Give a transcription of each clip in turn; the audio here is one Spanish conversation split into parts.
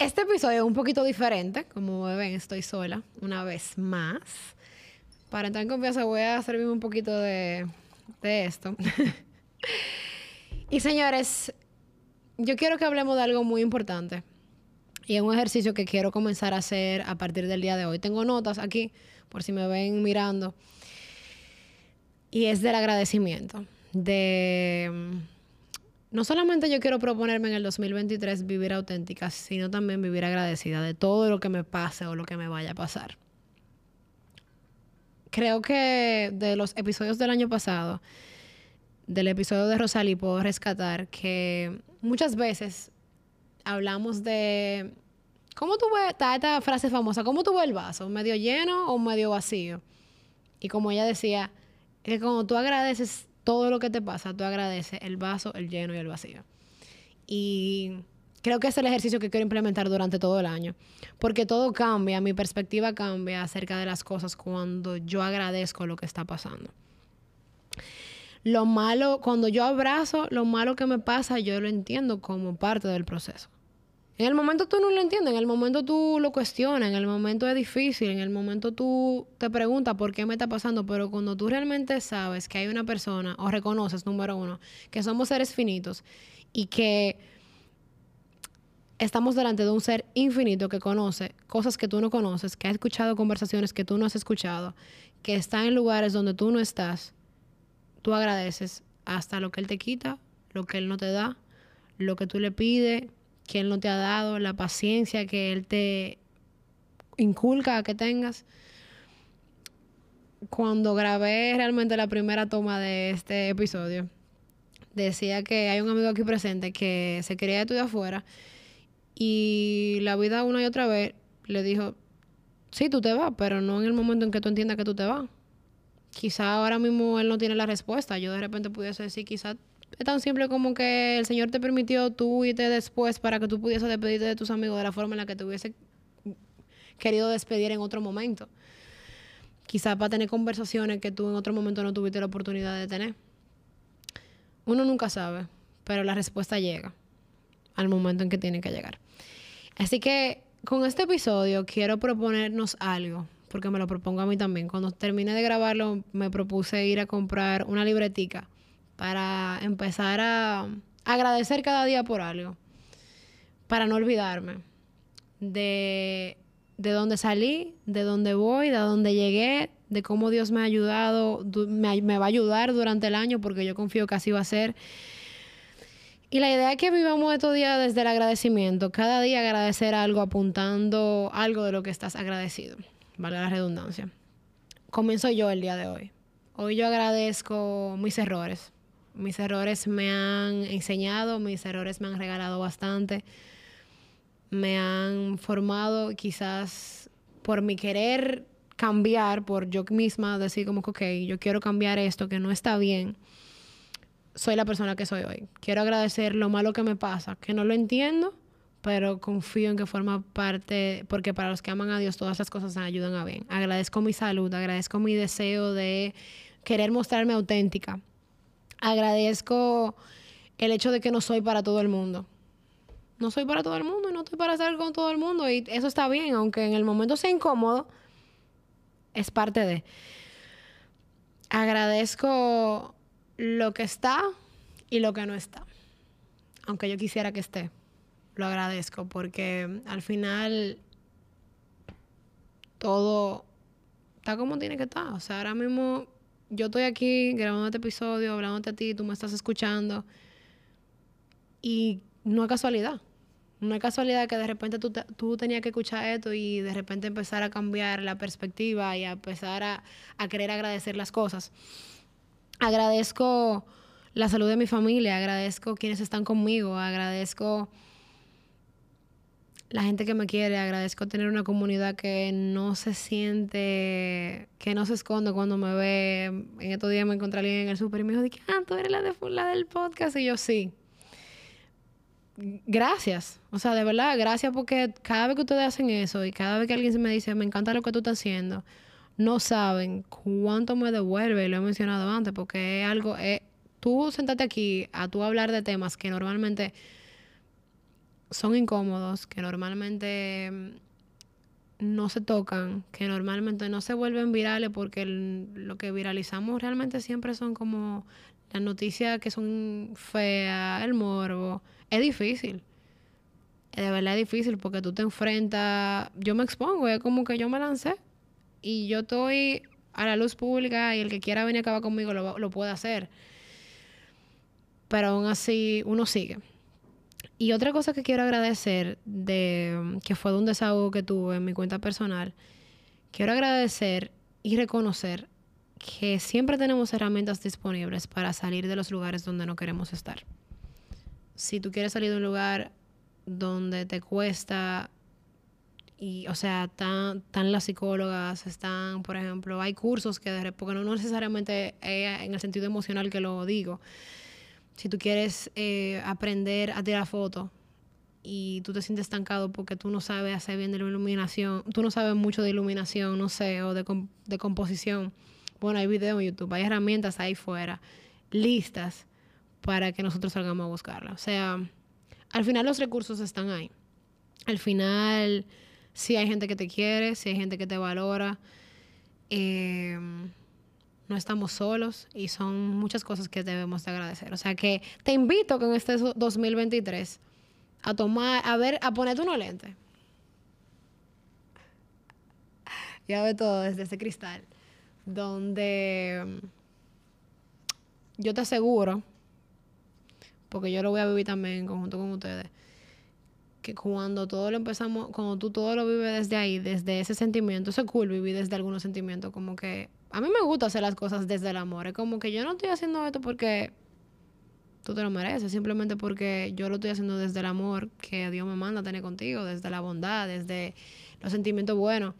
Este episodio es un poquito diferente. Como ven, estoy sola una vez más. Para entrar en confianza voy a servirme un poquito de, de esto. y señores, yo quiero que hablemos de algo muy importante. Y es un ejercicio que quiero comenzar a hacer a partir del día de hoy. Tengo notas aquí, por si me ven mirando. Y es del agradecimiento. De no solamente yo quiero proponerme en el 2023 vivir auténtica, sino también vivir agradecida de todo lo que me pase o lo que me vaya a pasar. Creo que de los episodios del año pasado, del episodio de Rosalí, puedo rescatar que muchas veces hablamos de cómo tú esta frase famosa, cómo tú el vaso, medio lleno o medio vacío. Y como ella decía, que cuando tú agradeces todo lo que te pasa, tú agradeces el vaso, el lleno y el vacío. Y creo que es el ejercicio que quiero implementar durante todo el año, porque todo cambia, mi perspectiva cambia acerca de las cosas cuando yo agradezco lo que está pasando. Lo malo, cuando yo abrazo lo malo que me pasa, yo lo entiendo como parte del proceso. En el momento tú no lo entiendes, en el momento tú lo cuestionas, en el momento es difícil, en el momento tú te preguntas por qué me está pasando, pero cuando tú realmente sabes que hay una persona, o reconoces, número uno, que somos seres finitos y que estamos delante de un ser infinito que conoce cosas que tú no conoces, que ha escuchado conversaciones que tú no has escuchado, que está en lugares donde tú no estás, tú agradeces hasta lo que Él te quita, lo que Él no te da, lo que tú le pides que Él no te ha dado, la paciencia que Él te inculca que tengas. Cuando grabé realmente la primera toma de este episodio, decía que hay un amigo aquí presente que se quería estudiar afuera y la vida una y otra vez le dijo, sí, tú te vas, pero no en el momento en que tú entiendas que tú te vas. Quizá ahora mismo él no tiene la respuesta. Yo de repente pudiese decir, quizá es tan simple como que el Señor te permitió tú irte después para que tú pudieses despedirte de tus amigos de la forma en la que te hubiese querido despedir en otro momento. Quizás para tener conversaciones que tú en otro momento no tuviste la oportunidad de tener. Uno nunca sabe, pero la respuesta llega al momento en que tiene que llegar. Así que con este episodio quiero proponernos algo, porque me lo propongo a mí también. Cuando termine de grabarlo, me propuse ir a comprar una libretica para empezar a agradecer cada día por algo, para no olvidarme de, de dónde salí, de dónde voy, de dónde llegué, de cómo Dios me ha ayudado, me, va a ayudar durante el año, porque yo confío que así va a ser. Y la idea es que vivamos estos días desde el agradecimiento, cada día agradecer algo, apuntando algo de lo que estás agradecido, vale la redundancia. Comienzo yo el día de hoy. Hoy yo agradezco mis errores, mis errores me han enseñado, mis errores me han regalado bastante, me han formado quizás por mi querer cambiar, por yo misma decir como que, ok, yo quiero cambiar esto que no está bien, soy la persona que soy hoy. Quiero agradecer lo malo que me pasa, que no lo entiendo, pero confío en que forma parte, porque para los que aman a Dios todas las cosas ayudan a bien. Agradezco mi salud, agradezco mi deseo de querer mostrarme auténtica agradezco el hecho de que no soy para todo el mundo. No soy para todo el mundo y no estoy para estar con todo el mundo. Y eso está bien, aunque en el momento sea incómodo, es parte de. Agradezco lo que está y lo que no está. Aunque yo quisiera que esté. Lo agradezco porque al final todo está como tiene que estar. O sea, ahora mismo yo estoy aquí grabando este episodio, hablándote a ti, tú me estás escuchando. Y no es casualidad. No es casualidad que de repente tú, tú tenías que escuchar esto y de repente empezar a cambiar la perspectiva y a empezar a, a querer agradecer las cosas. Agradezco la salud de mi familia, agradezco quienes están conmigo, agradezco la gente que me quiere, agradezco tener una comunidad que no se siente, que no se esconde cuando me ve. En estos días me encontré a alguien en el súper y me dijo, ah, tú eres la, de, la del podcast. Y yo, sí. Gracias. O sea, de verdad, gracias porque cada vez que ustedes hacen eso y cada vez que alguien me dice, me encanta lo que tú estás haciendo, no saben cuánto me devuelve, lo he mencionado antes, porque es algo, es, tú sentate aquí a tú hablar de temas que normalmente son incómodos, que normalmente mm, no se tocan, que normalmente no se vuelven virales porque lo que viralizamos realmente siempre son como las noticias que son feas, el morbo. Es difícil. De verdad es difícil porque tú te enfrentas, yo me expongo, es como que yo me lancé y yo estoy a la luz pública y el que quiera venir a acabar conmigo lo, lo puede hacer. Pero aún así uno sigue. Y otra cosa que quiero agradecer, de, que fue de un desahogo que tuve en mi cuenta personal, quiero agradecer y reconocer que siempre tenemos herramientas disponibles para salir de los lugares donde no queremos estar. Si tú quieres salir de un lugar donde te cuesta, y o sea, están, las psicólogas, están, por ejemplo, hay cursos que, porque no necesariamente en el sentido emocional que lo digo, si tú quieres eh, aprender a tirar fotos y tú te sientes estancado porque tú no sabes hacer bien de la iluminación, tú no sabes mucho de iluminación, no sé, o de, de composición. Bueno, hay videos en YouTube, hay herramientas ahí fuera, listas para que nosotros salgamos a buscarla. O sea, al final los recursos están ahí. Al final, si hay gente que te quiere, si hay gente que te valora. Eh, no estamos solos y son muchas cosas que debemos de agradecer. O sea que te invito con este 2023 a tomar, a ver, a ponerte unos lentes. Ya ve todo desde ese cristal. Donde mm, yo te aseguro, porque yo lo voy a vivir también en conjunto con ustedes, que cuando todo lo empezamos, cuando tú todo lo vives desde ahí, desde ese sentimiento, eso es cool vivir desde algunos sentimientos, como que a mí me gusta hacer las cosas desde el amor. Es como que yo no estoy haciendo esto porque tú te lo mereces, simplemente porque yo lo estoy haciendo desde el amor que Dios me manda a tener contigo, desde la bondad, desde los sentimientos buenos.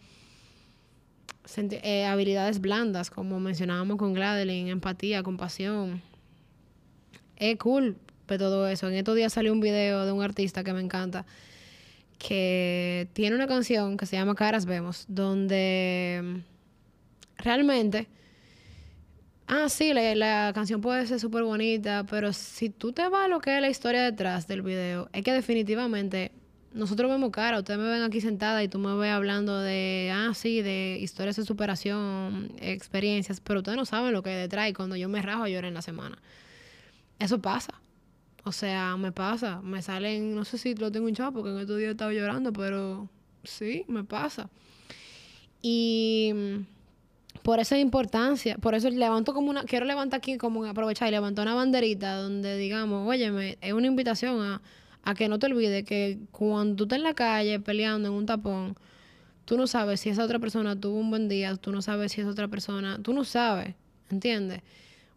Eh, habilidades blandas, como mencionábamos con Gladeline, empatía, compasión. Es cool todo eso. En estos días salió un video de un artista que me encanta, que tiene una canción que se llama Caras Vemos, donde realmente, ah, sí, la, canción puede ser súper bonita, pero si tú te vas a lo que es la historia detrás del video, es que definitivamente nosotros vemos cara, ustedes me ven aquí sentada y tú me ves hablando de, ah, sí, de historias de superación, experiencias, pero ustedes no saben lo que hay detrás y cuando yo me rajo a llorar en la semana. Eso pasa. O sea, me pasa. Me salen, no sé si lo tengo hinchado porque en estos días he estado llorando, pero sí, me pasa. Y por esa importancia, por eso levanto como una, quiero levantar aquí como aprovechar y levantar una banderita donde digamos, óyeme, es una invitación a, a que no te olvides que cuando tú estás en la calle peleando en un tapón, tú no sabes si esa otra persona tuvo un buen día, tú no sabes si esa otra persona, tú no sabes, ¿entiendes?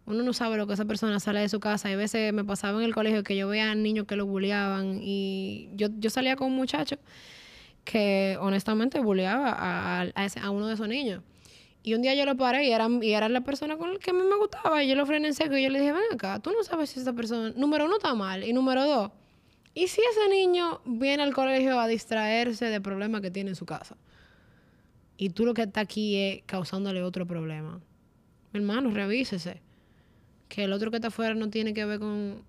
Uno no sabe lo que esa persona sale de su casa. Y a veces me pasaba en el colegio que yo veía niños que lo bulleaban y yo, yo salía con un muchacho que honestamente bulleaba a, a, a uno de esos niños. Y un día yo lo paré y era, y era la persona con la que a mí me gustaba. Y yo lo frené en seco y yo le dije, ven acá, tú no sabes si esta persona, número uno, está mal. Y número dos, ¿y si ese niño viene al colegio a distraerse de problemas que tiene en su casa? Y tú lo que está aquí es causándole otro problema. hermano, revísese. Que el otro que está afuera no tiene que ver con,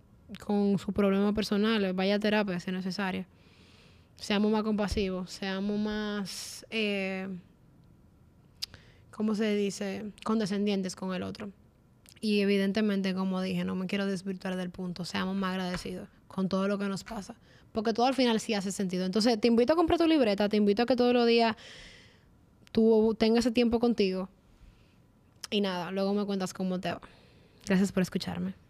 con sus problemas personales. Vaya a terapia si es necesaria. Seamos más compasivos, seamos más... Eh, ¿cómo se dice? Condescendientes con el otro. Y evidentemente, como dije, no me quiero desvirtuar del punto, seamos más agradecidos con todo lo que nos pasa, porque todo al final sí hace sentido. Entonces, te invito a comprar tu libreta, te invito a que todos los días tú tengas ese tiempo contigo. Y nada, luego me cuentas cómo te va. Gracias por escucharme.